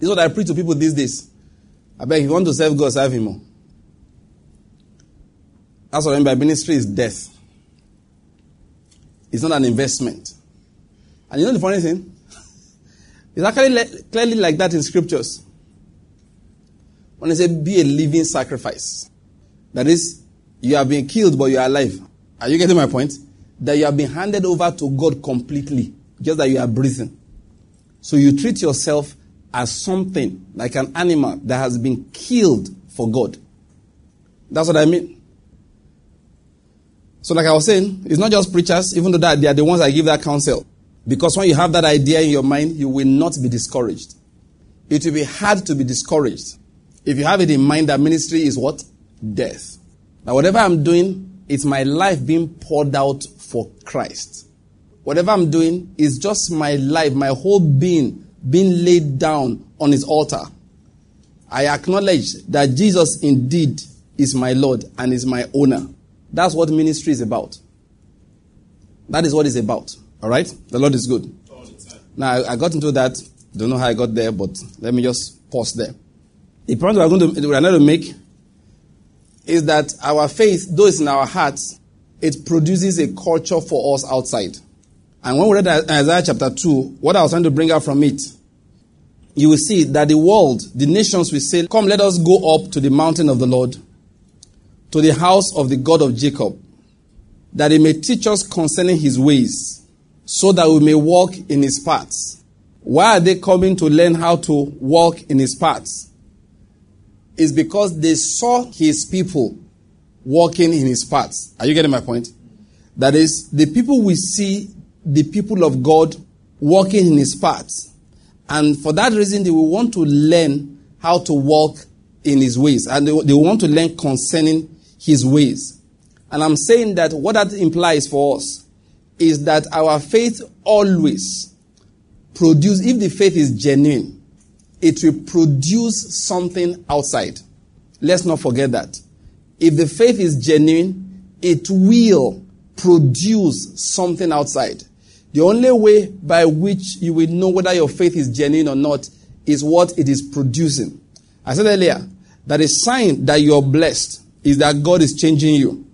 This is what I preach to people these days. I beg, if you want to serve God, serve Him more. That's what I mean by ministry is death. It's not an investment. And you know the funny thing? It's actually clearly like that in scriptures. When they say be a living sacrifice, that is, you have been killed but you are alive. Are you getting my point? That you have been handed over to God completely, just that you are breathing. So you treat yourself as something like an animal that has been killed for God. That's what I mean. So, like I was saying, it's not just preachers, even though that they are the ones that give that counsel. Because when you have that idea in your mind, you will not be discouraged. It will be hard to be discouraged if you have it in mind that ministry is what? Death. Now, whatever I'm doing, it's my life being poured out for Christ. Whatever I'm doing is just my life, my whole being being laid down on his altar. I acknowledge that Jesus indeed is my Lord and is my owner. That's what ministry is about. That is what it's about. All right? The Lord is good. Now, I got into that. Don't know how I got there, but let me just pause there. The point we're going to, we're going to make is that our faith, though it's in our hearts, it produces a culture for us outside. And when we read Isaiah chapter 2, what I was trying to bring out from it, you will see that the world, the nations will say, Come, let us go up to the mountain of the Lord, to the house of the God of Jacob, that he may teach us concerning his ways, so that we may walk in his paths. Why are they coming to learn how to walk in his paths? It's because they saw his people walking in his paths. Are you getting my point? That is, the people we see the people of God walking in his paths. And for that reason, they will want to learn how to walk in his ways. And they, they want to learn concerning his ways. And I'm saying that what that implies for us is that our faith always produce, if the faith is genuine, it will produce something outside. Let's not forget that. If the faith is genuine, it will produce something outside. The only way by which you will know whether your faith is genuine or not is what it is producing. I said earlier that a sign that you are blessed is that God is changing you.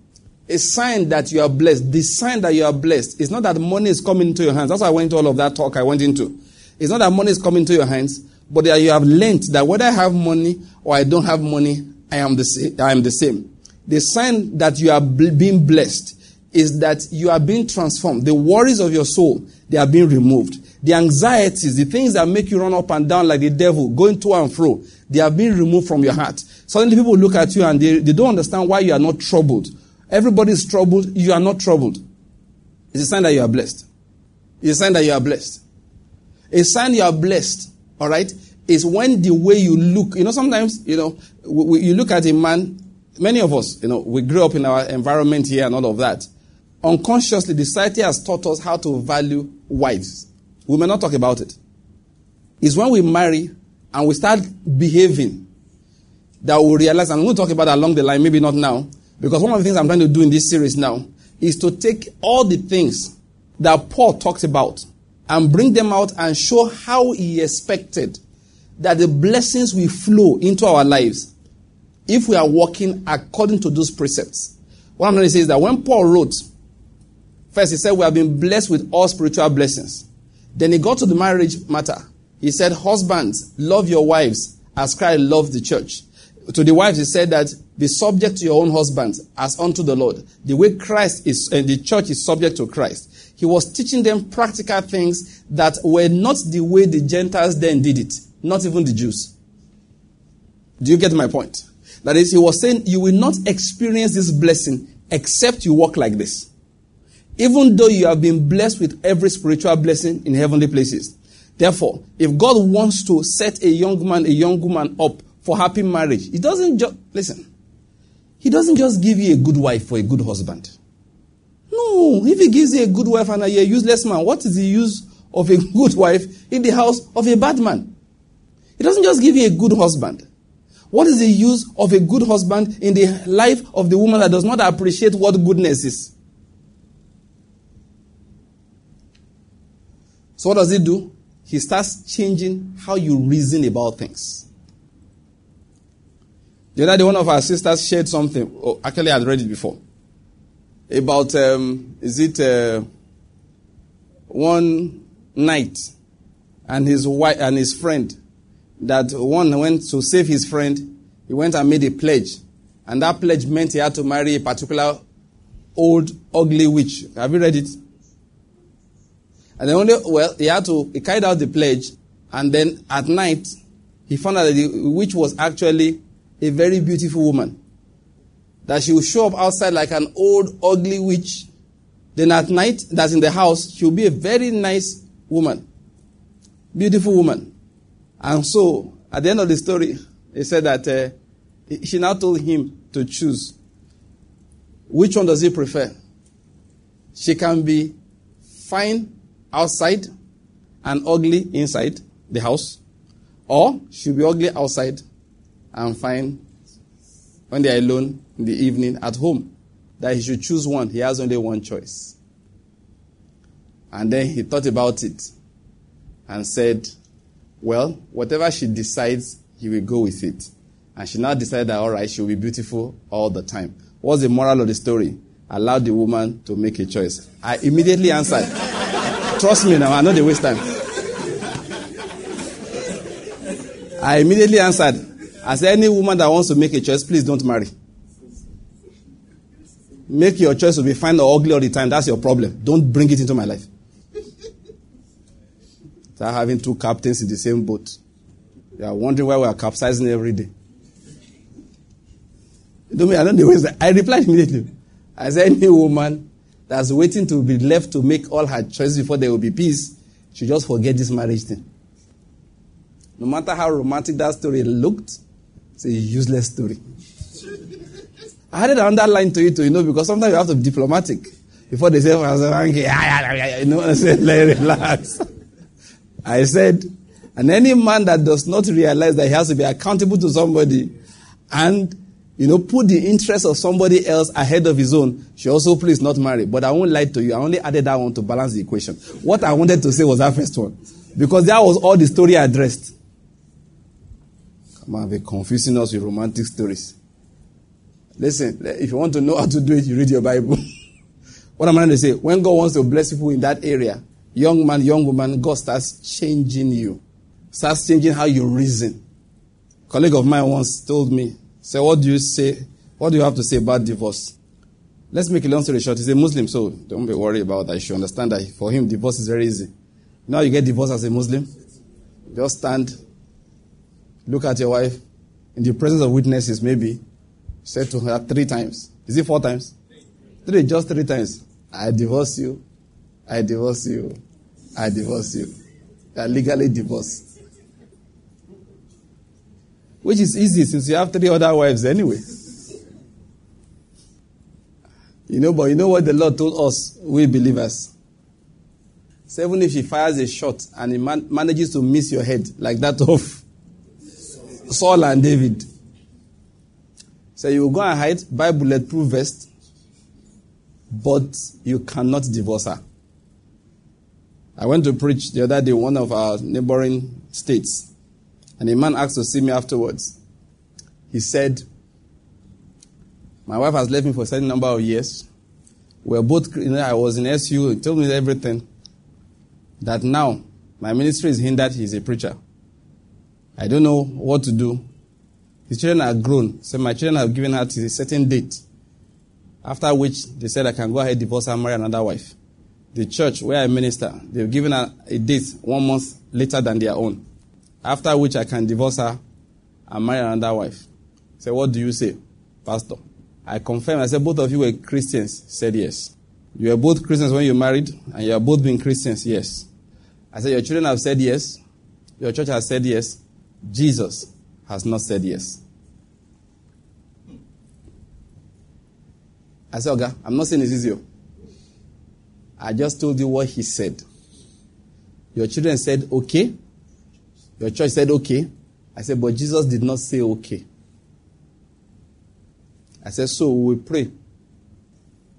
A sign that you are blessed, the sign that you are blessed is not that money is coming into your hands. That's why I went into all of that talk I went into. It's not that money is coming into your hands, but that you have learned that whether I have money or I don't have money, I am the. I am the same. The sign that you are being blessed is that you are being transformed. The worries of your soul, they are being removed. The anxieties, the things that make you run up and down like the devil, going to and fro, they are being removed from your heart. Suddenly people look at you and they, they don't understand why you are not troubled. Everybody is troubled, you are not troubled. It's a sign that you are blessed. It's a sign that you are blessed. A sign you are blessed, all right, is when the way you look, you know, sometimes, you know, we, we, you look at a man, many of us, you know, we grew up in our environment here and all of that unconsciously, the society has taught us how to value wives. We may not talk about it. It's when we marry and we start behaving that we realize, and we'll talk about that along the line, maybe not now, because one of the things I'm trying to do in this series now is to take all the things that Paul talked about and bring them out and show how he expected that the blessings will flow into our lives if we are walking according to those precepts. What I'm going to say is that when Paul wrote First, he said, We have been blessed with all spiritual blessings. Then he got to the marriage matter. He said, Husbands, love your wives as Christ loved the church. To the wives, he said that be subject to your own husbands as unto the Lord. The way Christ is, and the church is subject to Christ. He was teaching them practical things that were not the way the Gentiles then did it, not even the Jews. Do you get my point? That is, he was saying, you will not experience this blessing except you walk like this even though you have been blessed with every spiritual blessing in heavenly places. Therefore, if God wants to set a young man, a young woman up for happy marriage, He doesn't just, listen, He doesn't just give you a good wife for a good husband. No, if He gives you a good wife and a useless man, what is the use of a good wife in the house of a bad man? He doesn't just give you a good husband. What is the use of a good husband in the life of the woman that does not appreciate what goodness is? So what does he do? he starts changing how you reason about things. The other day, one of our sisters shared something. Oh, actually, I had read it before. About, um, is it uh, one knight and his wife and his friend that one went to save his friend. He went and made a pledge. And that pledge meant he had to marry a particular old, ugly witch. Have you read it? And then only, well, he had to, he carried out the pledge. And then at night, he found out that the witch was actually a very beautiful woman. That she would show up outside like an old, ugly witch. Then at night, that's in the house, she would be a very nice woman. Beautiful woman. And so, at the end of the story, he said that uh, she now told him to choose. Which one does he prefer? She can be fine outside and ugly inside the house, or she'll be ugly outside and fine when they are alone in the evening at home. That he should choose one. He has only one choice. And then he thought about it and said, Well, whatever she decides, he will go with it. And she now decided that, all right, she will be beautiful all the time. What's the moral of the story? Allow the woman to make a choice. I immediately answered, Trust me now, I know they waste time. I immediately answered, as any woman that wants to make a choice, please don't marry. Make your choice to be fine or ugly all the time. That's your problem. Don't bring it into my life. Start having two captains in the same boat. You are wondering why we are capsizing every day. Know me, I don't know I replied immediately. Said, any woman that's waiting to be left to make all her choices before there will be peace she just forget this marriage thing. No matter how romantic that story looked, it's a useless story. I had it underlined to it, to, you know, because sometimes you have to be diplomatic before they say, i you know, I said, relax. I said, and any man that does not realize that he has to be accountable to somebody and, you know, put the interest of somebody else ahead of his own, She also please not marry. But I won't lie to you. I only added that one to balance the equation. What I wanted to say was that first one. Because that was all the story I addressed. Come on, they're confusing us with romantic stories. Listen, if you want to know how to do it, you read your Bible. what am I going to say? When God wants to bless people in that area, young man, young woman, God starts changing you, starts changing how you reason. A colleague of mine once told me, "Say, what do you say? What do you have to say about divorce?" Let's make a long story short. He's a Muslim, so don't be worried about that. You should understand that for him, divorce is very easy. Now you get divorced as a Muslim. Just stand, look at your wife in the presence of witnesses, maybe say to her three times. Is it four times? Three, just three times. I divorce you. I divorce you. I divorce you. You are legally divorced. Which is easy since you have three other wives anyway. You know, but you know what the Lord told us, we believers? So even if he fires a shot and he man- manages to miss your head, like that of Saul and David, so you will go and hide, buy bulletproof vest, but you cannot divorce her. I went to preach the other day in one of our neighboring states, and a man asked to see me afterwards. He said, My wife has left me for a certain number of years. We are both, you know, I was in SU, he told me everything. That now my ministry is hindered, he's a preacher. I don't know what to do. His children are grown, so my children have given her to a certain date. After which they said I can go ahead, divorce and marry another wife the church where I minister, they've given her a date one month later than their own. After which I can divorce her and marry another wife. Say, what do you say, Pastor? I confirm. I said, both of you were Christians. Said yes. You were both Christians when you married, and you are both being Christians. Yes. I said, your children have said yes. Your church has said yes. Jesus has not said yes. I said, okay, I'm not saying it's easy. Oh. I just told you what he said. Your children said, okay. Your church said, okay. I said, but Jesus did not say, okay. I said, so we pray.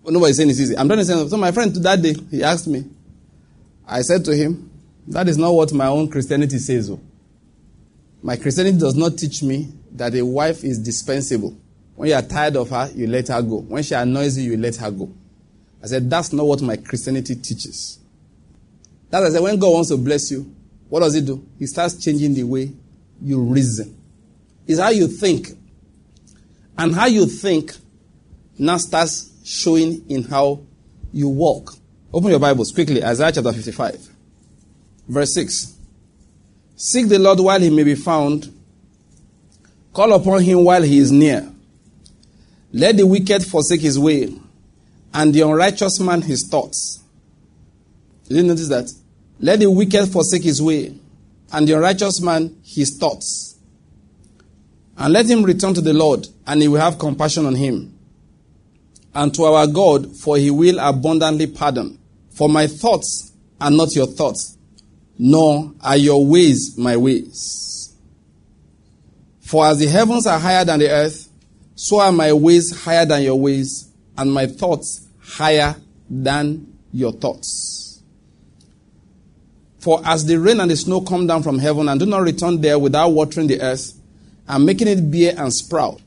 Well, nobody's saying it's easy. I'm trying to say, so my friend that day, he asked me. I said to him, That is not what my own Christianity says. Though. My Christianity does not teach me that a wife is dispensable. When you are tired of her, you let her go. When she annoys you, you let her go. I said, that's not what my Christianity teaches. That's I said, when God wants to bless you, what does he do? He starts changing the way you reason. It's how you think. And how you think now starts showing in how you walk. Open your Bibles quickly, Isaiah chapter 55, verse 6. Seek the Lord while he may be found, call upon him while he is near. Let the wicked forsake his way, and the unrighteous man his thoughts. Did you notice that? Let the wicked forsake his way, and the unrighteous man his thoughts. And let him return to the Lord, and he will have compassion on him. And to our God, for he will abundantly pardon. For my thoughts are not your thoughts, nor are your ways my ways. For as the heavens are higher than the earth, so are my ways higher than your ways, and my thoughts higher than your thoughts. For as the rain and the snow come down from heaven and do not return there without watering the earth, and making it bear and sprout,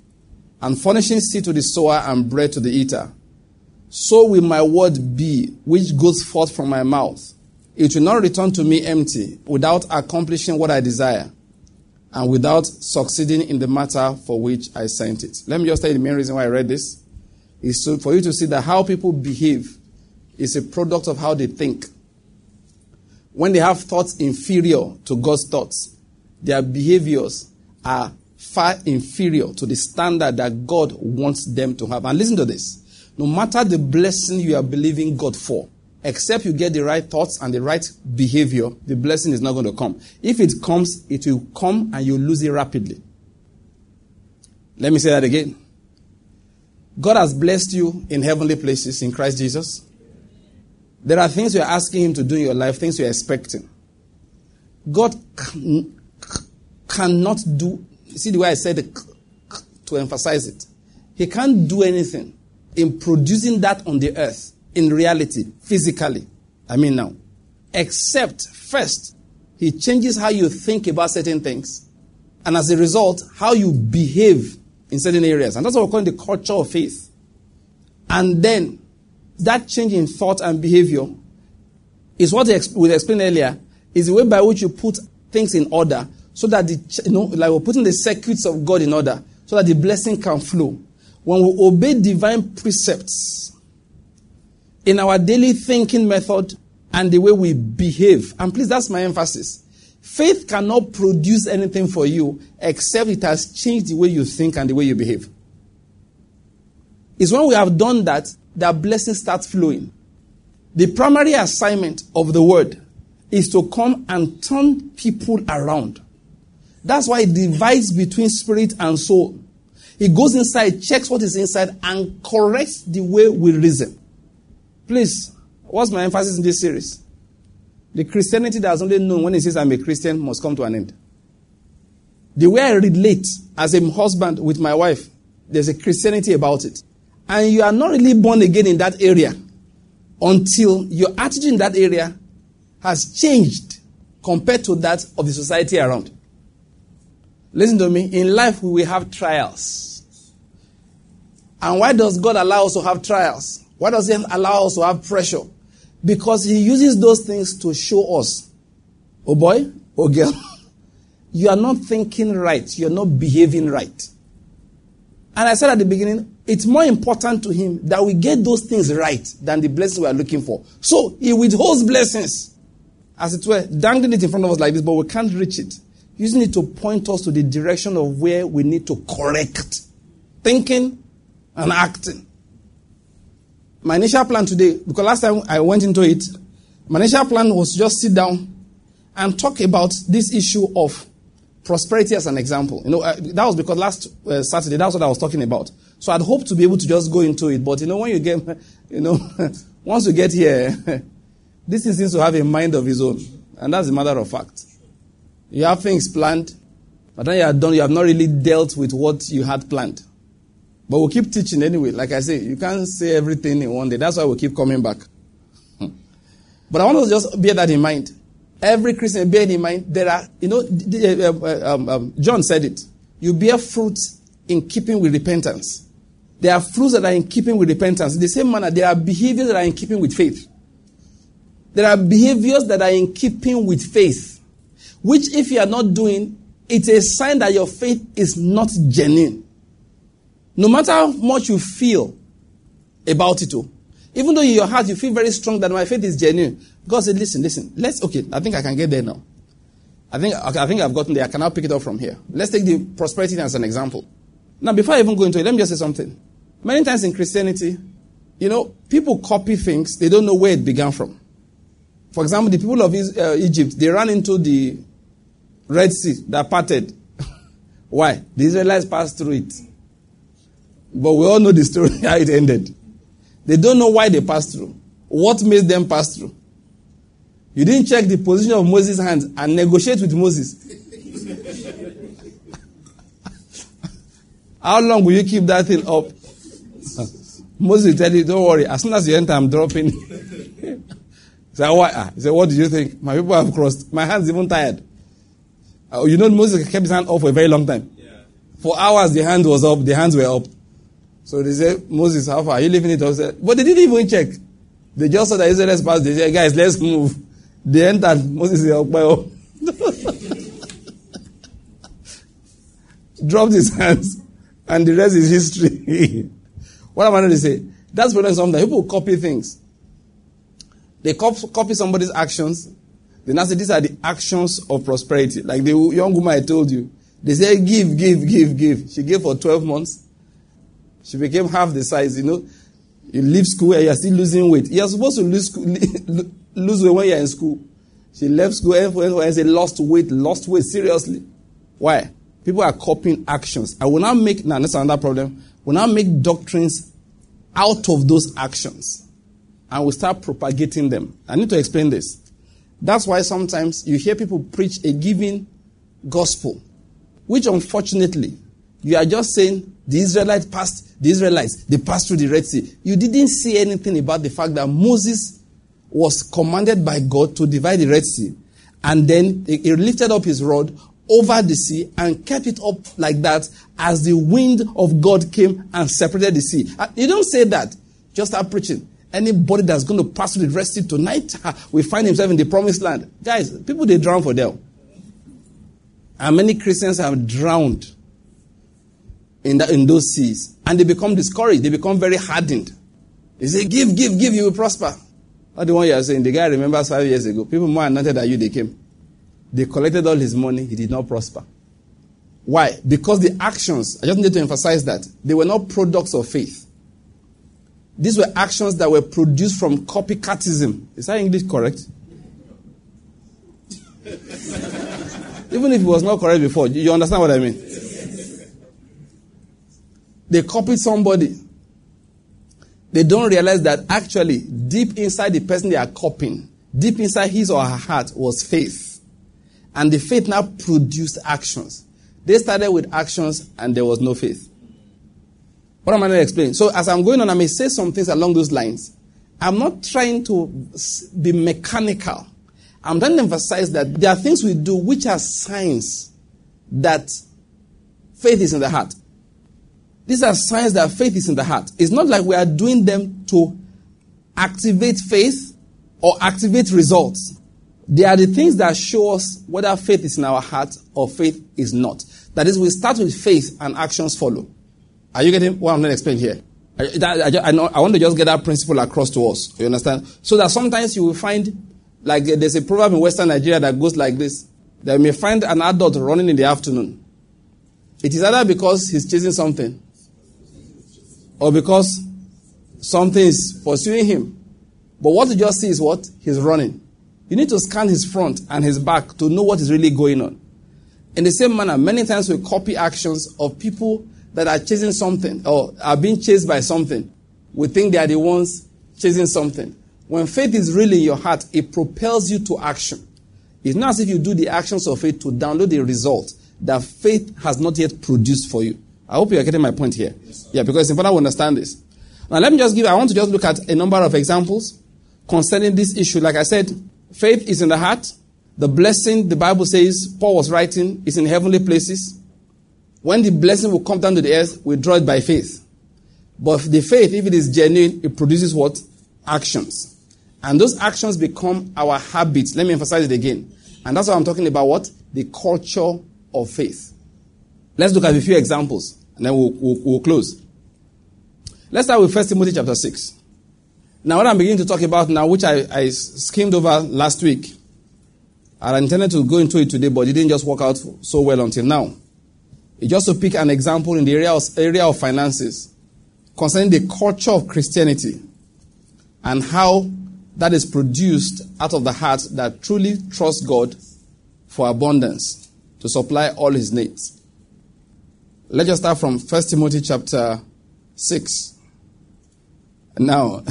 and furnishing seed to the sower and bread to the eater, so will my word be which goes forth from my mouth. It will not return to me empty, without accomplishing what I desire and without succeeding in the matter for which I sent it. Let me just tell you the main reason why I read this is to, for you to see that how people behave is a product of how they think. When they have thoughts inferior to God's thoughts, their behaviors are far inferior to the standard that God wants them to have. And listen to this. No matter the blessing you are believing God for, Except you get the right thoughts and the right behavior, the blessing is not going to come. If it comes, it will come and you lose it rapidly. Let me say that again. God has blessed you in heavenly places in Christ Jesus. There are things you're asking Him to do in your life, things you're expecting. God can, cannot do, see the way I said to emphasize it. He can't do anything in producing that on the earth in reality, physically. I mean now. Except, first, he changes how you think about certain things. And as a result, how you behave in certain areas. And that's what we're calling the culture of faith. And then, that change in thought and behavior is what we explained earlier, is the way by which you put things in order so that the, you know, like we're putting the circuits of God in order so that the blessing can flow. When we obey divine precepts, in our daily thinking method and the way we behave. And please, that's my emphasis. Faith cannot produce anything for you except it has changed the way you think and the way you behave. It's when we have done that that blessing starts flowing. The primary assignment of the word is to come and turn people around. That's why it divides between spirit and soul. It goes inside, checks what is inside, and corrects the way we reason. Please, what's my emphasis in this series? The Christianity that is only known when it says I'm a Christian must come to an end. The way I relate as a husband with my wife, there's a Christianity about it. And you are not really born again in that area until your attitude in that area has changed compared to that of the society around. Listen to me. In life, we will have trials. And why does God allow us to have trials? Why does He allow us to have pressure? Because He uses those things to show us, oh boy, oh girl, you are not thinking right, you're not behaving right. And I said at the beginning, it's more important to Him that we get those things right than the blessings we are looking for. So He withholds blessings, as it were, dangling it in front of us like this, but we can't reach it. Using it to point us to the direction of where we need to correct thinking and acting. My initial plan today, because last time I went into it, my initial plan was just sit down and talk about this issue of prosperity as an example. You know, uh, that was because last uh, Saturday, that's what I was talking about. So I'd hope to be able to just go into it. But you know, when you get, you know, once you get here, this thing seems to have a mind of its own. And that's a matter of fact. You have things planned, but then you are done, you have not really dealt with what you had planned. But we'll keep teaching anyway. Like I say, you can't say everything in one day. That's why we keep coming back. but I want to just bear that in mind. Every Christian, bear in mind, there are, you know, uh, um, um, John said it. You bear fruit in keeping with repentance. There are fruits that are in keeping with repentance. In the same manner, there are behaviors that are in keeping with faith. There are behaviors that are in keeping with faith, which, if you are not doing, it's a sign that your faith is not genuine. No matter how much you feel about it, oh, even though in your heart you feel very strong that my faith is genuine, God said, "Listen, listen. Let's okay. I think I can get there now. I think I think I've gotten there. I can now pick it up from here. Let's take the prosperity as an example. Now, before I even go into it, let me just say something. Many times in Christianity, you know, people copy things they don't know where it began from. For example, the people of uh, Egypt they ran into the Red Sea that parted. Why? The Israelites passed through it. But we all know the story how it ended. They don't know why they passed through. What made them pass through? You didn't check the position of Moses' hands and negotiate with Moses. How long will you keep that thing up? Moses tell you, don't worry. As soon as you enter, I'm dropping. so why? Ah, he said, what do you think? My people have crossed. My hands even tired. Uh, you know, Moses kept his hand up for a very long time. Yeah. For hours, the hand was up. The hands were up. So they said, Moses, how far? Are you leaving it up? But they didn't even check. They just saw the Israelites pass. They said, guys, let's move. They entered. Moses said, oh. Dropped his hands. And the rest is history. what am I going to say? That's what sometimes people copy things. They copy somebody's actions. They now say these are the actions of prosperity. Like the young woman I told you. They say give, give, give, give. She gave for 12 months. She became half the size, you know. You leave school and you're still losing weight. You're supposed to lose, school, lose weight when you're in school. She left school and said lost weight, lost weight, seriously. Why? People are copying actions. I will not make, now that's another problem. We'll now make doctrines out of those actions. And we start propagating them. I need to explain this. That's why sometimes you hear people preach a given gospel, which unfortunately, you are just saying the Israelites passed, the Israelites, they passed through the Red Sea. You didn't see anything about the fact that Moses was commanded by God to divide the Red Sea. And then he lifted up his rod over the sea and kept it up like that as the wind of God came and separated the sea. Uh, you don't say that. Just start preaching. Anybody that's going to pass through the Red Sea tonight will find himself in the promised land. Guys, people they drown for them. And many Christians have drowned in, the, in those seas. And they become discouraged. They become very hardened. They say, give, give, give, you will prosper. Not the one you are saying. The guy remembers five years ago. People more anointed than you, they came. They collected all his money. He did not prosper. Why? Because the actions, I just need to emphasize that, they were not products of faith. These were actions that were produced from copycatism. Is that English correct? Even if it was not correct before, you understand what I mean? They copied somebody. They don't realize that actually, deep inside the person they are copying, deep inside his or her heart was faith. And the faith now produced actions. They started with actions and there was no faith. What am I going to explain? So as I'm going on, I may say some things along those lines. I'm not trying to be mechanical. I'm trying to emphasize that there are things we do which are signs that faith is in the heart. These are signs that faith is in the heart. It's not like we are doing them to activate faith or activate results. They are the things that show us whether faith is in our heart or faith is not. That is, we start with faith and actions follow. Are you getting what I'm going to explain here? I, I, I, know, I want to just get that principle across to us. You understand? So that sometimes you will find, like uh, there's a proverb in Western Nigeria that goes like this. That you may find an adult running in the afternoon. It is either because he's chasing something or because something is pursuing him. But what you just see is what? He's running. You need to scan his front and his back to know what is really going on. In the same manner, many times we copy actions of people that are chasing something or are being chased by something. We think they are the ones chasing something. When faith is really in your heart, it propels you to action. It's not as if you do the actions of faith to download the result that faith has not yet produced for you. I hope you are getting my point here. Yes, yeah, because it's important to understand this. Now, let me just give, I want to just look at a number of examples concerning this issue. Like I said, Faith is in the heart. The blessing, the Bible says, Paul was writing, is in heavenly places. When the blessing will come down to the earth, we draw it by faith. But the faith, if it is genuine, it produces what? Actions. And those actions become our habits. Let me emphasize it again. And that's what I'm talking about what? The culture of faith. Let's look at a few examples and then we'll, we'll, we'll close. Let's start with 1 Timothy chapter 6. Now, what I'm beginning to talk about now, which I, I skimmed over last week, I intended to go into it today, but it didn't just work out so well until now. It's just to pick an example in the area of, area of finances concerning the culture of Christianity and how that is produced out of the heart that truly trusts God for abundance to supply all his needs. Let's just start from 1 Timothy chapter 6. Now,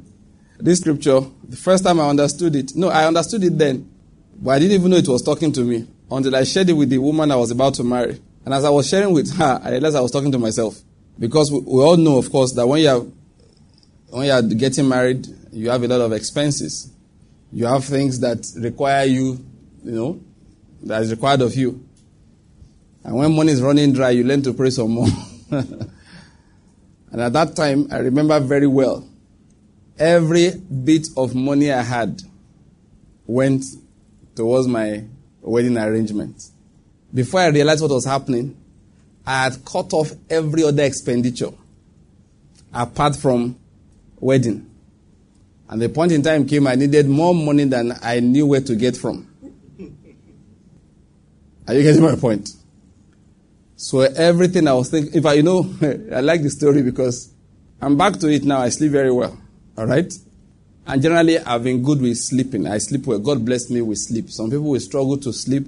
this scripture, the first time I understood it, no, I understood it then, but I didn't even know it was talking to me until I shared it with the woman I was about to marry. And as I was sharing with her, I realized I was talking to myself. Because we, we all know, of course, that when you are when you are getting married, you have a lot of expenses. You have things that require you, you know, that is required of you. And when money is running dry, you learn to pray some more. and at that time, I remember very well, every bit of money I had went towards my wedding arrangement. Before I realized what was happening, I had cut off every other expenditure apart from wedding. And the point in time came, I needed more money than I knew where to get from. Are you getting my point? So everything I was thinking, if I, you know, I like the story because I'm back to it now. I sleep very well. All right? And generally, I've been good with sleeping. I sleep well. God bless me with sleep. Some people will struggle to sleep.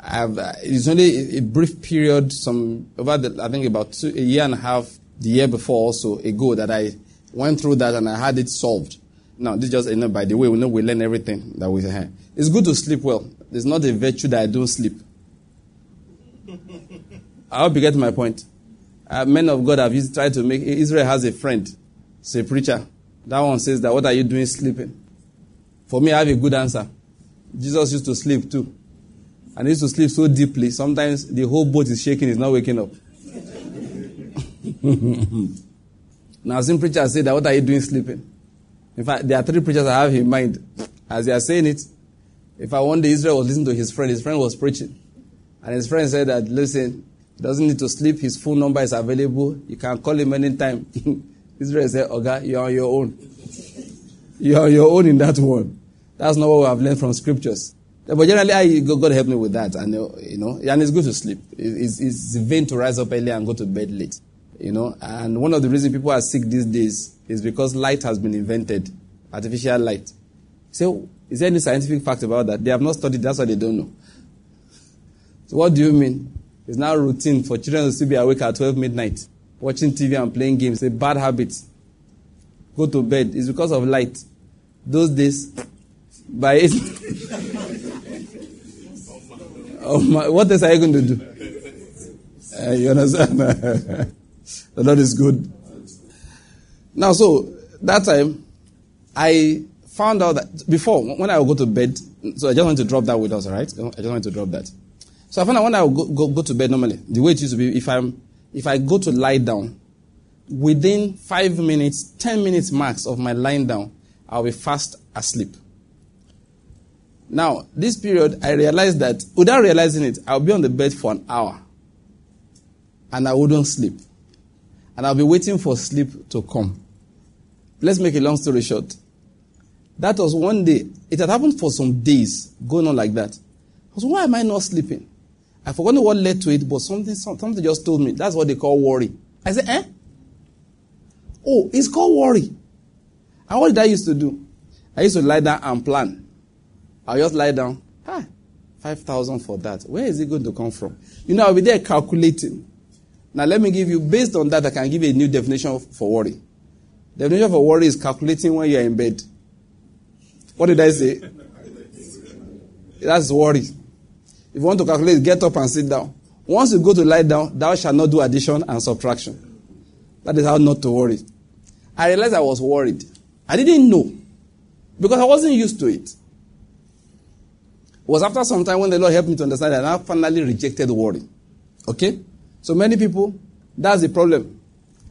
I've, uh, it's only a brief period, some over the, I think about two, a year and a half, the year before also ago, that I went through that and I had it solved. Now, this just, you know, by the way, we know we learn everything that we have. It's good to sleep well. It's not a virtue that I don't sleep. I hope you get my point. Uh, men of God have used, tried to make, Israel has a friend, it's a preacher. That one says that, what are you doing sleeping? For me, I have a good answer. Jesus used to sleep too. And he used to sleep so deeply, sometimes the whole boat is shaking, he's not waking up. now, some preachers say that, what are you doing sleeping? In fact, there are three preachers I have in mind. As they are saying it, if I one day Israel was listening to his friend, his friend was preaching. And his friend said that, listen, doesn't need to sleep. His phone number is available. You can call him anytime. Israel said, Oga, you're on your own. You're on your own in that one. That's not what we have learned from scriptures. But generally, I, God help me with that. And, you know, and it's good to sleep. It's, it's vain to rise up early and go to bed late. You know, and one of the reasons people are sick these days is because light has been invented. Artificial light. So, is there any scientific fact about that? They have not studied, that's why they don't know. So what do you mean? It's now routine for children to still be awake at 12 midnight, watching TV and playing games. It's a bad habit. Go to bed. It's because of light. Those days, by eight. oh my, what else are you going to do? Uh, you understand? the Lord is good. Now, so that time, I found out that before, when I would go to bed, so I just want to drop that with us, right? I just want to drop that. So I found when I go, go, go to bed normally, the way it used to be, if I'm, if I go to lie down, within five minutes, ten minutes max of my lying down, I'll be fast asleep. Now, this period, I realized that without realizing it, I'll be on the bed for an hour. And I wouldn't sleep. And I'll be waiting for sleep to come. Let's make a long story short. That was one day. It had happened for some days, going on like that. I was, why am I not sleeping? I forgot what led to it, but something, something just told me. That's what they call worry. I said, eh? Oh, it's called worry. And what did I used to do? I used to lie down and plan. I'll just lie down. Ah, 5,000 for that. Where is it going to come from? You know, I'll be there calculating. Now, let me give you, based on that, I can give you a new definition for worry. Definition for worry is calculating when you're in bed. What did I say? That's worry. If you want to calculate, get up and sit down. Once you go to lie down, thou shalt not do addition and subtraction. That is how not to worry. I realized I was worried. I didn't know because I wasn't used to it. was after some time when the Lord helped me to understand that I finally rejected worry. Okay? So many people, that's the problem.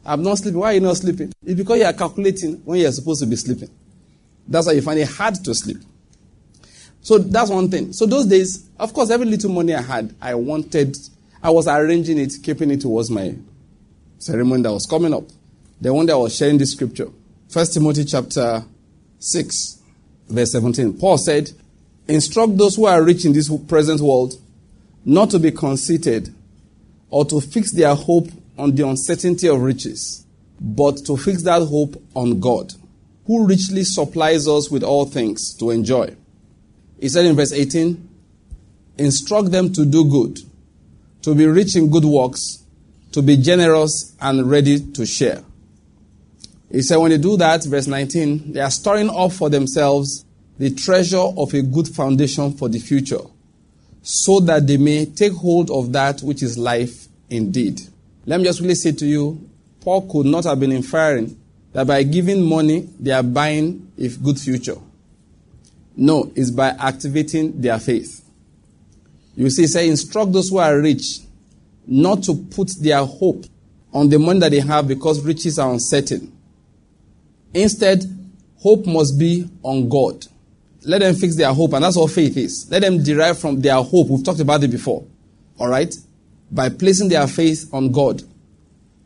I'm not sleeping. Why are you not sleeping? It's because you are calculating when you're supposed to be sleeping. That's why you find it hard to sleep. So that's one thing. So those days, of course, every little money I had, I wanted, I was arranging it, keeping it towards my ceremony that was coming up. The one that I was sharing this scripture. First Timothy chapter 6, verse 17. Paul said, Instruct those who are rich in this present world not to be conceited or to fix their hope on the uncertainty of riches, but to fix that hope on God, who richly supplies us with all things to enjoy. He said in verse 18, Instruct them to do good, to be rich in good works, to be generous and ready to share. He said, when they do that, verse 19, they are storing up for themselves the treasure of a good foundation for the future, so that they may take hold of that which is life indeed. Let me just really say to you, Paul could not have been inferring that by giving money, they are buying a good future. No, it's by activating their faith. You see, say, instruct those who are rich not to put their hope on the money that they have because riches are uncertain. Instead, hope must be on God. Let them fix their hope, and that's what faith is. Let them derive from their hope. We've talked about it before. All right? By placing their faith on God.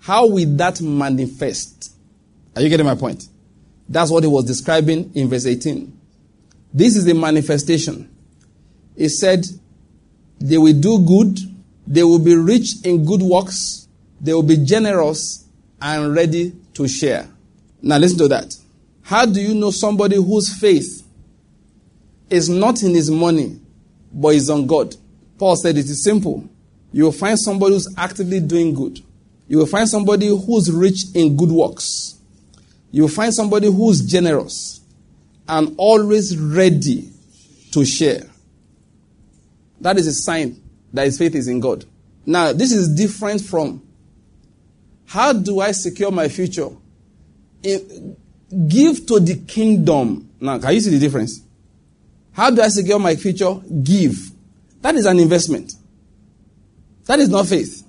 How will that manifest? Are you getting my point? That's what he was describing in verse 18. This is the manifestation. He said, they will do good, they will be rich in good works, they will be generous and ready to share. Now listen to that. How do you know somebody whose faith is not in his money, but is on God? Paul said it is simple. You will find somebody who's actively doing good. You will find somebody who's rich in good works. You will find somebody who's generous and always ready to share. That is a sign that his faith is in God. Now, this is different from how do I secure my future? give to the kingdom. Now, can you see the difference? How do I secure my future? Give. That is an investment. That is not faith.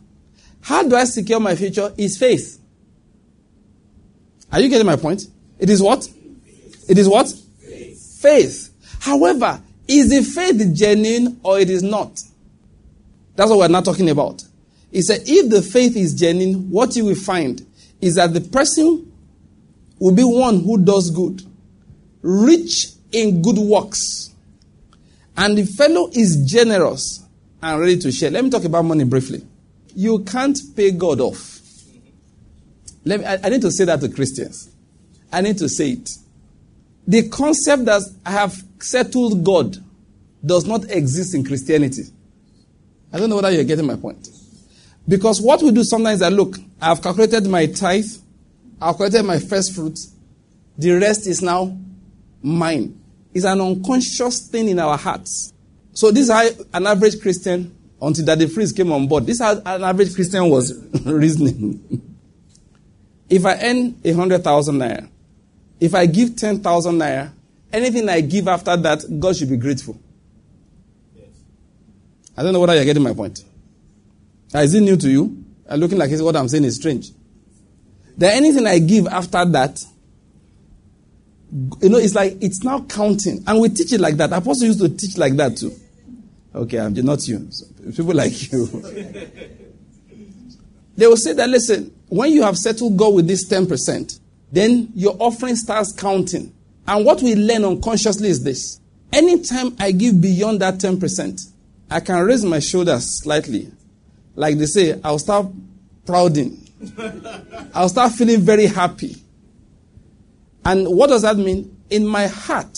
How do I secure my future? Is faith. Are you getting my point? It is what? It is what? Faith. However, is the faith genuine or it is not? That's what we're not talking about. He said, if the faith is genuine, what you will find is that the person will be one who does good, rich in good works, and the fellow is generous and ready to share. Let me talk about money briefly. You can't pay God off. Let me, I, I need to say that to Christians. I need to say it. The concept that I have settled God does not exist in Christianity. I don't know whether you're getting my point. Because what we do sometimes is that, look, I've calculated my tithe, I've calculated my first fruits, the rest is now mine. It's an unconscious thing in our hearts. So this is how an average Christian, until Daddy Freeze came on board, this is how an average Christian was reasoning. if I earn a hundred thousand naira, if I give ten thousand naira, anything I give after that, God should be grateful. I don't know whether you're getting my point. Is it new to you? I'm looking like what I'm saying is strange. Then anything I give after that, you know, it's like it's now counting. And we teach it like that. Apostle used to teach like that too. Okay, I'm not you. People like you. they will say that, listen, when you have settled God with this 10%, then your offering starts counting. And what we learn unconsciously is this. Anytime I give beyond that 10%, I can raise my shoulders slightly. Like they say, I'll start prouding. I'll start feeling very happy. And what does that mean? In my heart,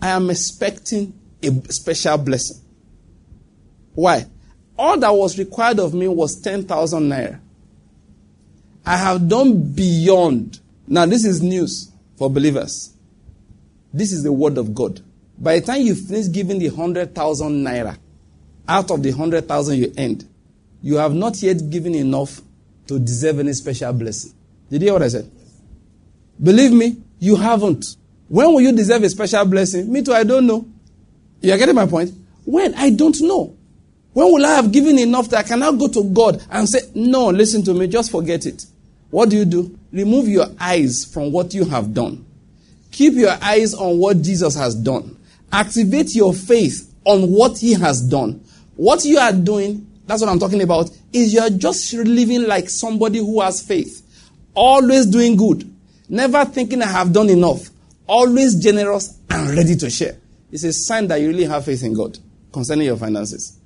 I am expecting a special blessing. Why? All that was required of me was 10,000 naira. I have done beyond. Now, this is news for believers. This is the word of God. By the time you finish giving the 100,000 naira, out of the 100,000 you earned, you have not yet given enough to deserve any special blessing. Did you hear what I said? Believe me, you haven't. When will you deserve a special blessing? Me too, I don't know. You are getting my point? When? I don't know. When will I have given enough that I cannot go to God and say, No, listen to me, just forget it? What do you do? Remove your eyes from what you have done. Keep your eyes on what Jesus has done. Activate your faith on what he has done. What you are doing, that's what I'm talking about, is you're just living like somebody who has faith. Always doing good. Never thinking I have done enough. Always generous and ready to share. It's a sign that you really have faith in God concerning your finances,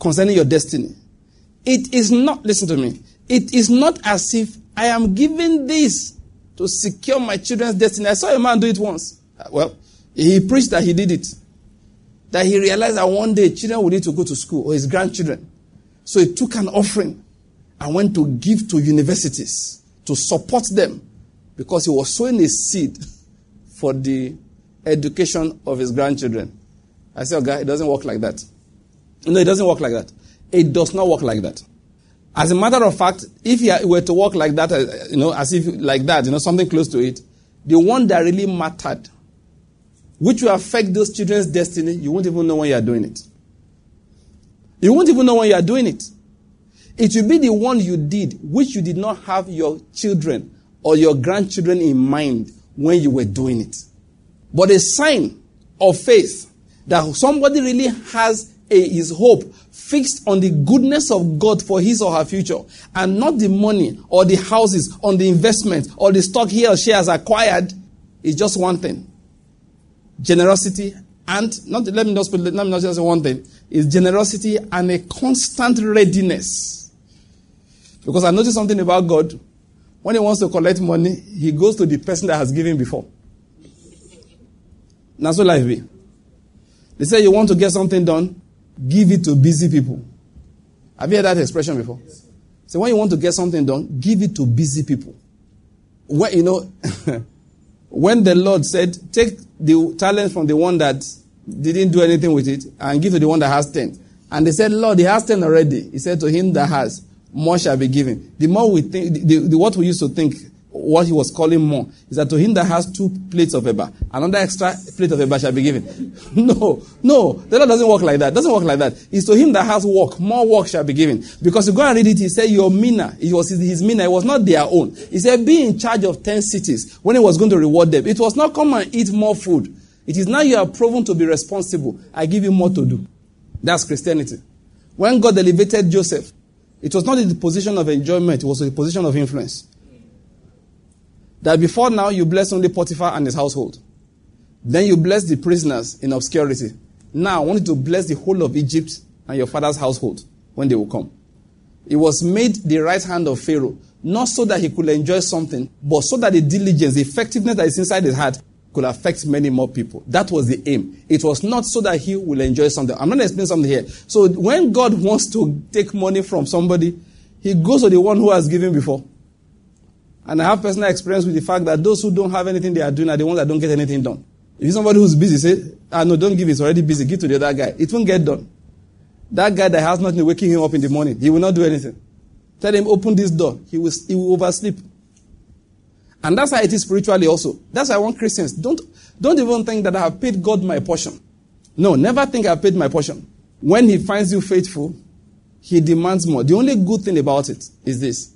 concerning your destiny. It is not, listen to me, it is not as if I am giving this to secure my children's destiny. I saw a man do it once. Uh, well, he preached that he did it. That he realized that one day children would need to go to school or his grandchildren. So he took an offering and went to give to universities to support them because he was sowing a seed for the education of his grandchildren. I said, okay, it doesn't work like that. No, it doesn't work like that. It does not work like that. As a matter of fact, if he were to walk like that, uh, you know, as if like that, you know, something close to it, the one that really mattered, which will affect those children's destiny, you won't even know when you are doing it. You won't even know when you are doing it. It will be the one you did, which you did not have your children or your grandchildren in mind when you were doing it. But a sign of faith that somebody really has his hope fixed on the goodness of God for his or her future and not the money or the houses on the investment or the stock he or she has acquired is just one thing. Generosity and not let me just put, let me just say one thing is generosity and a constant readiness. Because I noticed something about God. When he wants to collect money, he goes to the person that has given before. That's what life be. They say you want to get something done, give it to busy people. Have you heard that expression before? So when you want to get something done, give it to busy people. When, you know, when the Lord said, take the talent from the one that didn't do anything with it and give to the one that has ten. And they said, Lord, he has ten already. He said to him that has, more shall be given. The more we think, the, the, the, what we used to think what he was calling more is that to him that has two plates of eba, another extra plate of eba shall be given. no, no, Lord doesn't work like that. Doesn't work like that. It's to him that has work, more work shall be given. Because you go and read it, he said, Your mina, it was his mina, it was not their own. He said, Be in charge of ten cities when he was going to reward them. It was not come and eat more food. It is now you are proven to be responsible. I give you more to do. That's Christianity. When God elevated Joseph, it was not in the position of enjoyment, it was in the position of influence. That before now you bless only Potiphar and his household. Then you bless the prisoners in obscurity. Now I want you to bless the whole of Egypt and your father's household when they will come. It was made the right hand of Pharaoh, not so that he could enjoy something, but so that the diligence, the effectiveness that is inside his heart could affect many more people. That was the aim. It was not so that he will enjoy something. I'm not going to explain something here. So when God wants to take money from somebody, he goes to the one who has given before. And I have personal experience with the fact that those who don't have anything they are doing are the ones that don't get anything done. If you somebody who's busy, say, ah, no, don't give, it's already busy. Give to the other guy. It won't get done. That guy that has nothing waking him up in the morning, he will not do anything. Tell him, open this door. He will, he will oversleep. And that's how it is spiritually also. That's why I want Christians. Don't, don't even think that I have paid God my portion. No, never think I have paid my portion. When he finds you faithful, he demands more. The only good thing about it is this.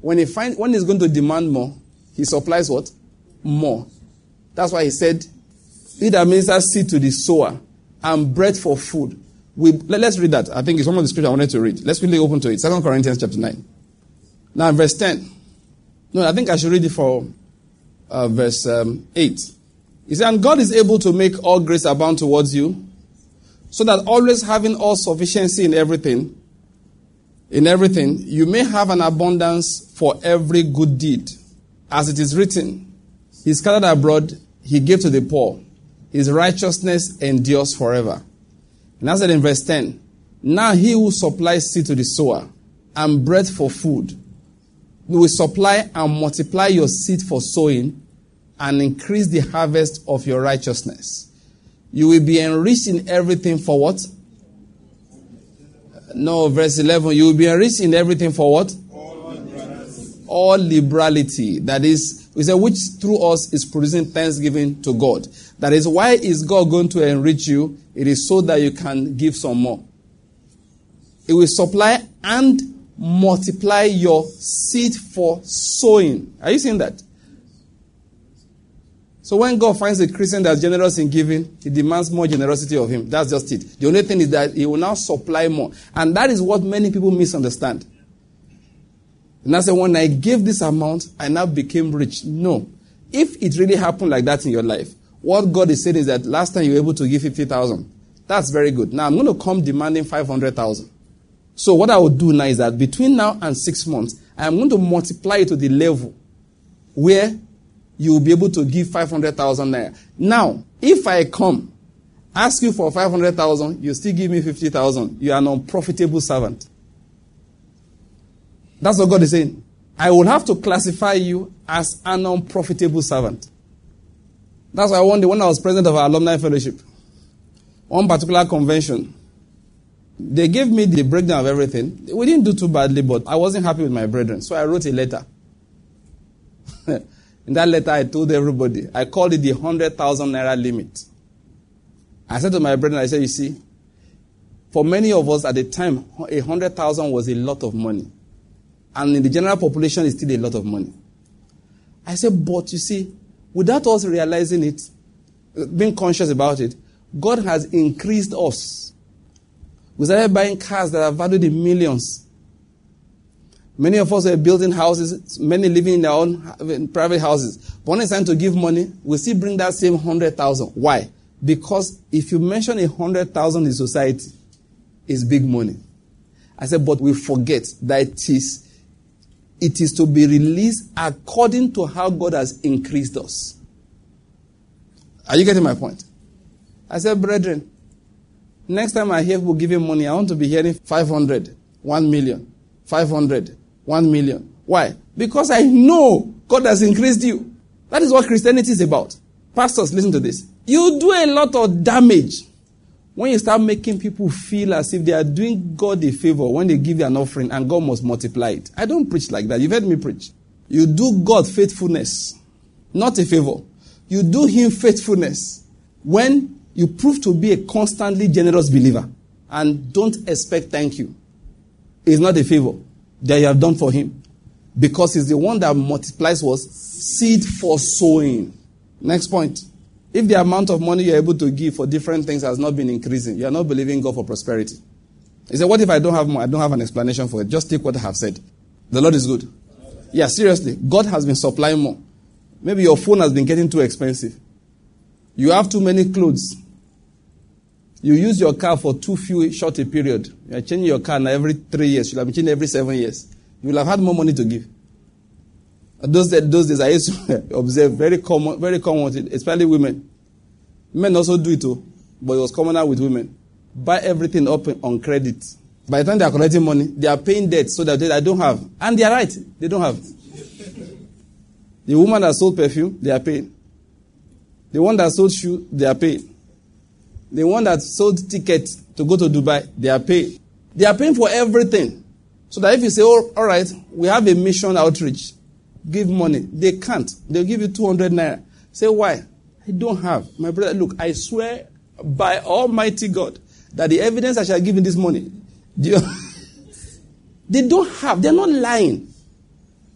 When he find, when he's going to demand more, he supplies what? More. That's why he said, He that ministers seed to the sower and bread for food. We, let, us read that. I think it's one of the scriptures I wanted to read. Let's really open to it. Second Corinthians chapter 9. Now, verse 10. No, I think I should read it for uh, verse um, 8. He said, And God is able to make all grace abound towards you, so that always having all sufficiency in everything, in everything, you may have an abundance for every good deed. As it is written, He scattered abroad, He gave to the poor. His righteousness endures forever. And as said in verse 10, Now he who supplies seed to the sower and bread for food will supply and multiply your seed for sowing and increase the harvest of your righteousness. You will be enriched in everything for what? No, verse 11. You will be enriched in everything for what? All liberality. All liberality. That is, we say, which through us is producing thanksgiving to God. That is why is God going to enrich you? It is so that you can give some more. It will supply and multiply your seed for sowing. Are you seeing that? So when God finds a Christian that's generous in giving, he demands more generosity of him. That's just it. The only thing is that he will now supply more. And that is what many people misunderstand. And I said, when I gave this amount, I now became rich. No. If it really happened like that in your life, what God is saying is that last time you were able to give 50,000. That's very good. Now I'm going to come demanding 500,000. So what I will do now is that between now and six months, I am going to multiply it to the level where you will be able to give 500,000 naira. Now, if I come, ask you for 500,000, you still give me 50,000, you are an unprofitable servant. That's what God is saying. I will have to classify you as an unprofitable servant. That's why one day when I was president of our alumni fellowship, one particular convention, they gave me the breakdown of everything. We didn't do too badly, but I wasn't happy with my brethren. So I wrote a letter. In that letter, I told everybody, I called it the 100,000 naira limit. I said to my brethren, I said, you see, for many of us at the time, a 100,000 was a lot of money. And in the general population, it's still a lot of money. I said, but you see, without us realizing it, being conscious about it, God has increased us. We started buying cars that are valued in millions. Many of us are building houses, many living in their own private houses. But when it's time to give money, we still bring that same 100,000. Why? Because if you mention a 100,000 in society, it's big money. I said, but we forget that it is, it is to be released according to how God has increased us. Are you getting my point? I said, brethren, next time I hear people giving money, I want to be hearing 500, 1 million, 500, 1 million. Why? Because I know God has increased you. That is what Christianity is about. Pastors, listen to this. You do a lot of damage when you start making people feel as if they are doing God a favor when they give you an offering and God must multiply it. I don't preach like that. You've heard me preach. You do God faithfulness, not a favor. You do Him faithfulness when you prove to be a constantly generous believer and don't expect thank you. It's not a favor that you have done for him. Because he's the one that multiplies was seed for sowing. Next point. If the amount of money you're able to give for different things has not been increasing, you are not believing God for prosperity. He said, What if I don't have more? I don't have an explanation for it. Just take what I have said. The Lord is good. Yeah, seriously. God has been supplying more. Maybe your phone has been getting too expensive. You have too many clothes. You use your car for too few short a period. You are changing your car now every three years. You have been changing every seven years. You will have had more money to give. Those, those days I used to observe very common, very common, especially women. Men also do it too, but it was commoner with women. Buy everything up on credit. By the time they are collecting money, they are paying debt so that they, don't have. And they are right, they don't have. The woman that sold perfume, they are paying. The one that sold shoe, they are paying. The one that sold tickets to go to Dubai, they are paying. They are paying for everything. So that if you say, oh, all right, we have a mission outreach, give money. They can't. They'll give you 200 naira. Say, why? I don't have. My brother, look, I swear by Almighty God that the evidence I shall give in this money, they don't have. They're not lying.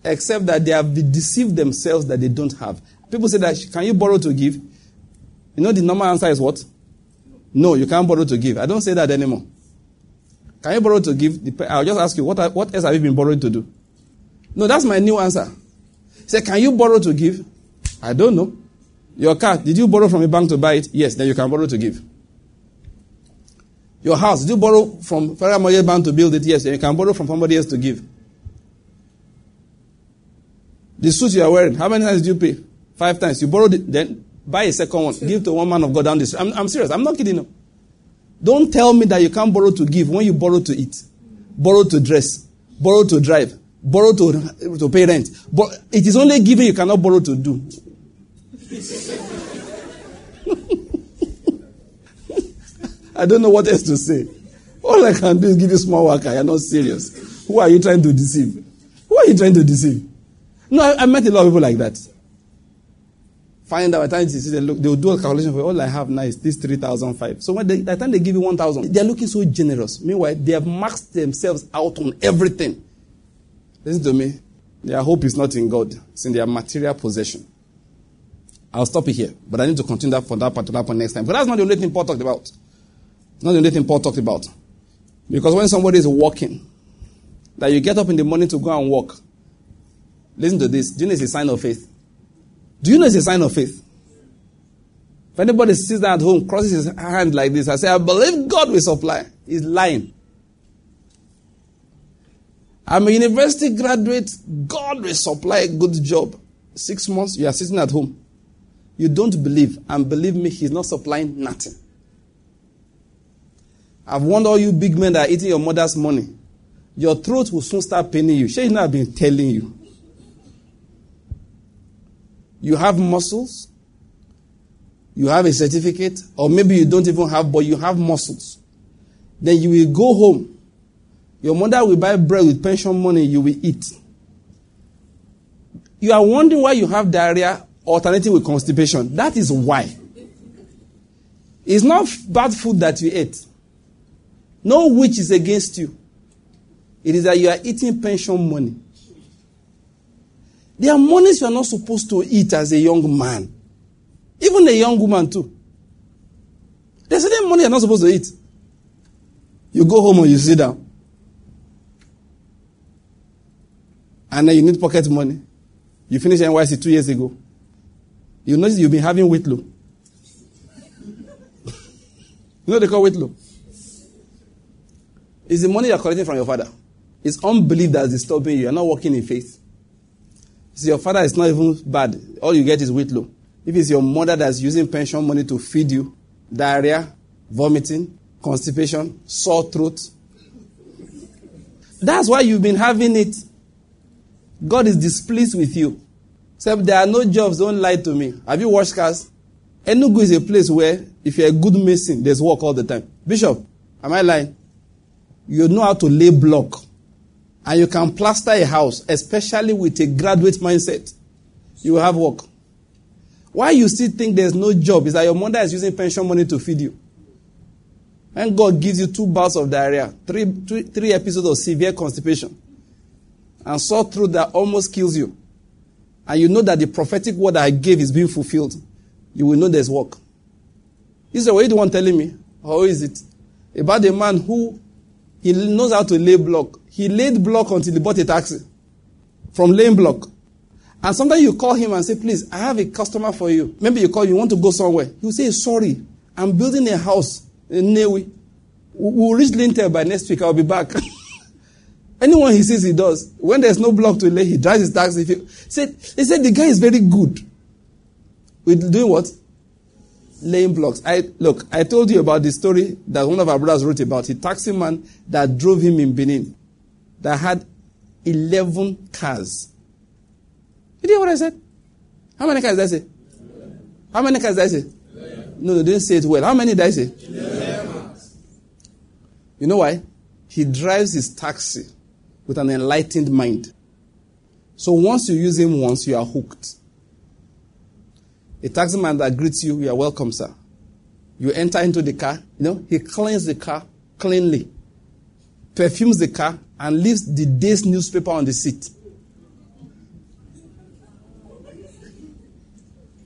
Except that they have deceived themselves that they don't have. People say that, can you borrow to give? You know, the normal answer is what? No, you can't borrow to give. I don't say that anymore. Can you borrow to give? I'll just ask you, what, what else have you been borrowing to do? No, that's my new answer. Say, can you borrow to give? I don't know. Your car, did you borrow from a bank to buy it? Yes, then you can borrow to give. Your house, did you borrow from Federal Mortgage Bank to build it? Yes, then you can borrow from somebody else to give. The suit you are wearing, how many times did you pay? Five times. You borrowed it, then Buy a second one. Give to one man of God down the street. I'm, I'm serious. I'm not kidding. Don't tell me that you can't borrow to give when you borrow to eat, borrow to dress, borrow to drive, borrow to, to pay rent. But it is only giving you cannot borrow to do. I don't know what else to say. All I can do is give you small work. I am not serious. Who are you trying to deceive? Who are you trying to deceive? No, I, I met a lot of people like that. Find out by the time you see look, they'll do a calculation for all oh, I have now is this 3,005. So when they, by the time they give you 1,000, they're looking so generous. Meanwhile, they have maxed themselves out on everything. Listen to me. Their hope is not in God, it's in their material possession. I'll stop it here, but I need to continue that for that particular point next time. But that's not the only thing Paul talked about. It's not the only thing Paul talked about. Because when somebody is walking, that you get up in the morning to go and walk, listen to this. Do you know it's a sign of faith? Do you know it's a sign of faith? If anybody sits down at home, crosses his hand like this, I say, I believe God will supply. He's lying. I'm a university graduate. God will supply a good job. Six months, you are sitting at home. You don't believe, and believe me, He's not supplying nothing. I've warned all you big men that are eating your mother's money. Your throat will soon start paining you. You know I've been telling you. You have muscles. You have a certificate, or maybe you don't even have, but you have muscles. Then you will go home. Your mother will buy bread with pension money, you will eat. You are wondering why you have diarrhea alternating with constipation. That is why. It's not bad food that you ate. No witch is against you. It is that you are eating pension money. There are monies you are not supposed to eat as a young man. Even a young woman, too. There's certain money you're not supposed to eat. You go home and you sit down. And then you need pocket money. You finished NYSC two years ago. You notice you've been having weight low. you know they call weight low? It's the money you're collecting from your father. It's unbelief that's disturbing you. You're not working in faith. See, your father is not even bad. All you get is weight low. If it's your mother that's using pension money to feed you, diarrhea, vomiting, constipation, sore throat, that's why you've been having it. God is displeased with you. Except there are no jobs, don't lie to me. Have you washed cars? Enugu is a place where, if you're a good mason, there's work all the time. Bishop, am I lying? You know how to lay block. And you can plaster a house, especially with a graduate mindset. You have work. Why you still think there's no job is that your mother is using pension money to feed you. And God gives you two bouts of diarrhea, three, three, three episodes of severe constipation, and sore throat that almost kills you, and you know that the prophetic word I gave is being fulfilled, you will know there's work. Is you the one telling me? Or is it? About a man who he knows how to lay block. He laid block until he bought a taxi from laying block. And sometimes you call him and say, please, I have a customer for you. Maybe you call, you want to go somewhere. He will say, sorry, I'm building a house in Nnewi. We'll reach Lintel by next week. I'll be back. Anyone he sees, he does. When there's no block to lay, he drives his taxi. He said, he said the guy is very good. With doing what? laying blocks. I look, I told you about the story that one of our brothers wrote about a taxi man that drove him in Benin that had 11 cars. You hear what I said? How many cars did I say? How many cars did I say? No, they didn't say it well. How many did I say? You know why? He drives his taxi with an enlightened mind. So once you use him once, you are hooked. A taxi man that greets you, you are welcome, sir. You enter into the car, you know, he cleans the car cleanly, perfumes the car, and leaves the day's newspaper on the seat.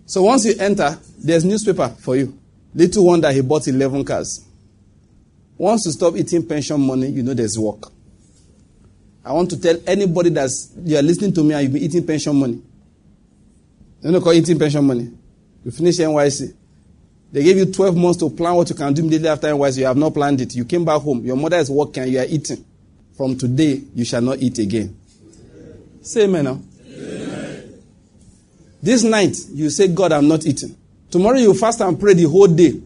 So once you enter, there's newspaper for you. Little wonder he bought 11 cars. Once you stop eating pension money, you know there's work. I want to tell anybody that's you are listening to me and you've been eating pension money. You know call eating pension money. You finish NYSC. They gave you 12 months to plan what you can do immediately after NYSC. You have not planned it. You came back home. Your mother is working you are eating. From today, you shall not eat again. Say amen now. Amen. This night, you say, God, I'm not eating. Tomorrow, you fast and pray the whole day.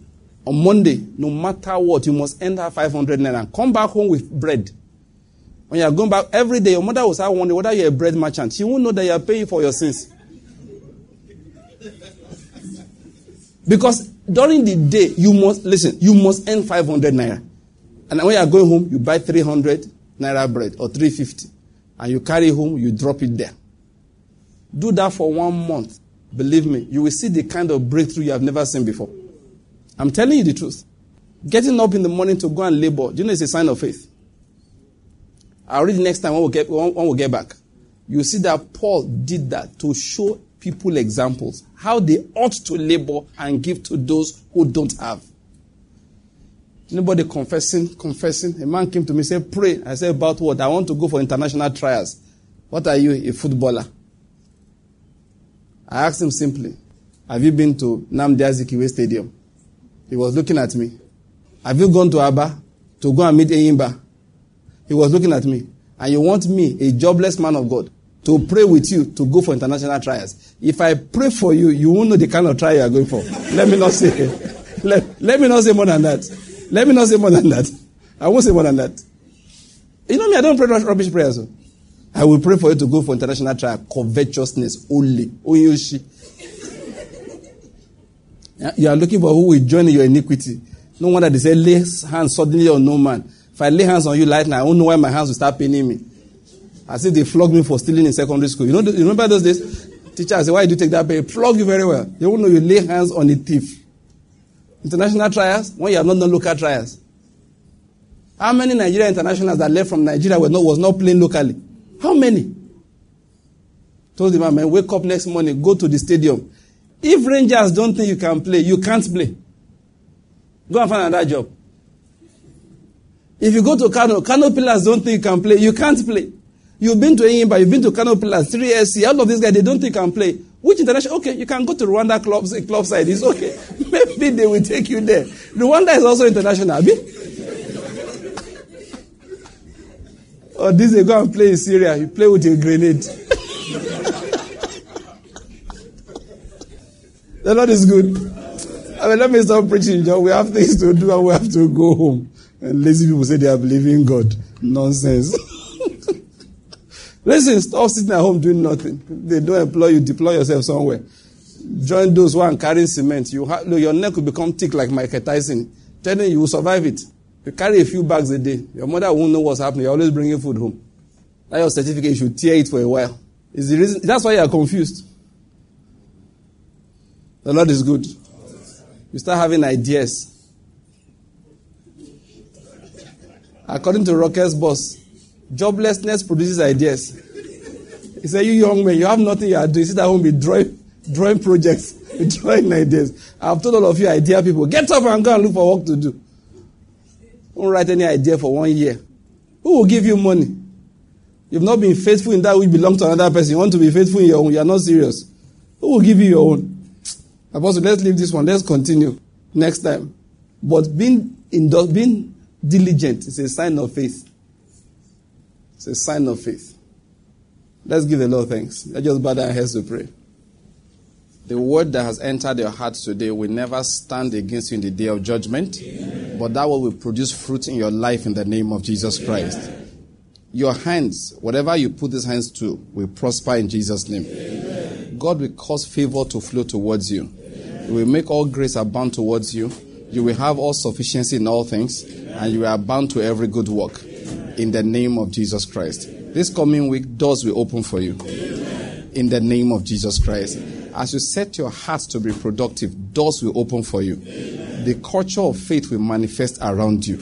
On Monday, no matter what, you must enter 500 naira. and Come back home with bread. When you are going back every day, your mother will start wondering whether you're a bread merchant. She won't know that you are paying for your sins. Because during the day, you must, listen, you must earn 500 naira. And when you are going home, you buy 300 naira bread or 350. And you carry home, you drop it there. Do that for one month. believe me, you will see the kind of breakthrough you have never seen before. I'm telling you the truth. Getting up in the morning to go and labor, do you know it's a sign of faith? I'll read next time when we get, when we get back. You see that Paul did that to show people examples how they ought to labor and give to those who don't have. Anybody confessing, confessing. A man came to me, said, Pray. I said, About what? I want to go for international trials. What are you, a footballer? I asked him simply, Have you been to Nnamdi Azikiwe Stadium? He was looking at me. Have you gone to Aba to go and meet Enyimba? He was looking at me. And you want me, a jobless man of God, to pray with you to go for international trials. If I pray for you, you won't know the kind of trial you are going for. let me not say. Let, let me not say more than that. Let me not say more than that. I won't say more than that. You know me, I don't pray rubbish prayers. So. I will pray for you to go for international trial. Covetousness only. Oyoshi. You are looking for who will join your iniquity. No wonder they say, lay hands suddenly on no man. If I lay hands on you right now, I won't know why my hands will start paining me. As if they flogged me for stealing in secondary school. You know, you remember those days? Teacher say, why did you take that pay? Flog you very well. They won't know you lay hands on a thief. International trials, when you have not done local trials. How many Nigerian internationals that left from Nigeria were not, was not playing locally? How many? Told the man, man, wake up next morning, go to the stadium. If Rangers don't think you can play, you can't play. Go and find another job. If you go to Kano, Kano Pillars don't think you can play, you can't play. You've been to Enyimba, you've been to Kano Pillars, 3SC, all of these guys, they don't think you can play. Which international? Okay, you can go to Rwanda clubs, eh, club side. It's okay. Maybe they will take you there. Rwanda is also international. or oh, this they go and play in Syria. You play with a grenade. the Lord is good. I mean, let me stop preaching, John. We have things to do and we have to go home. And lazy people say they are believing God. Nonsense. Listen, stop sitting at home doing nothing. They don't employ you, deploy yourself somewhere. Join those who are carrying cement. You have, your neck will become thick like Michael Tyson. Telling you, will survive it. You carry a few bags a day. Your mother won't know what's happening. You're always bringing food home. That your certificate, you should tear it for a while. Is the reason, that's why you are confused. The Lord is good. You start having ideas. According to Rocket's boss, joblessness produces ideas. He said, You young men, you have nothing you are doing. Sit at home, be drawing, drawing projects, be drawing ideas. I've told all of you idea people, get up and go and look for work to do. Don't write any idea for one year. Who will give you money? You've not been faithful in that which belongs to another person. You want to be faithful in your own. You are not serious. Who will give you your own? Apostle, let's leave this one. Let's continue next time. But being, indul- being diligent is a sign of faith. It's a sign of faith. Let's give the Lord thanks. Let's just bow our heads to pray. The word that has entered your heart today will never stand against you in the day of judgment, Amen. but that word will produce fruit in your life in the name of Jesus Christ. Your hands, whatever you put these hands to, will prosper in Jesus' name. Amen. God will cause favor to flow towards you. He will make all grace abound towards you. You will have all sufficiency in all things, and you are bound to every good work. In the name of Jesus Christ. This coming week, doors will open for you. In the name of Jesus Christ. As you set your heart to be productive, doors will open for you. The culture of faith will manifest around you.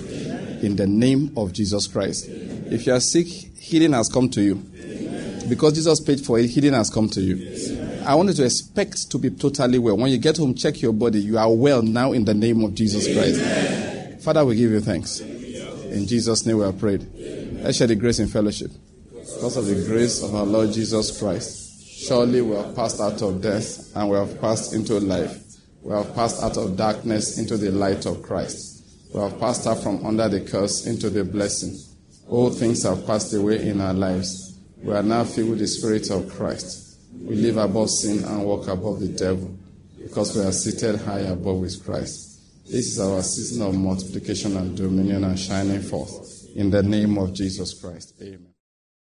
In the name of Jesus Christ. If you are sick, healing has come to you. Because Jesus paid for it, healing has come to you. I want you to expect to be totally well. When you get home, check your body. You are well now in the name of Jesus Christ. Father, we give you thanks. In Jesus' name we have prayed. Let's share the grace in fellowship. Because of the grace of our Lord Jesus Christ Surely we have passed out of death and we have passed into life. We have passed out of darkness into the light of Christ. We have passed out from under the curse into the blessing. All things have passed away in our lives. We are now filled with the Spirit of Christ. We live above sin and walk above the devil because we are seated high above with Christ. This is our season of multiplication and dominion and shining forth. In the name of Jesus Christ. Amen.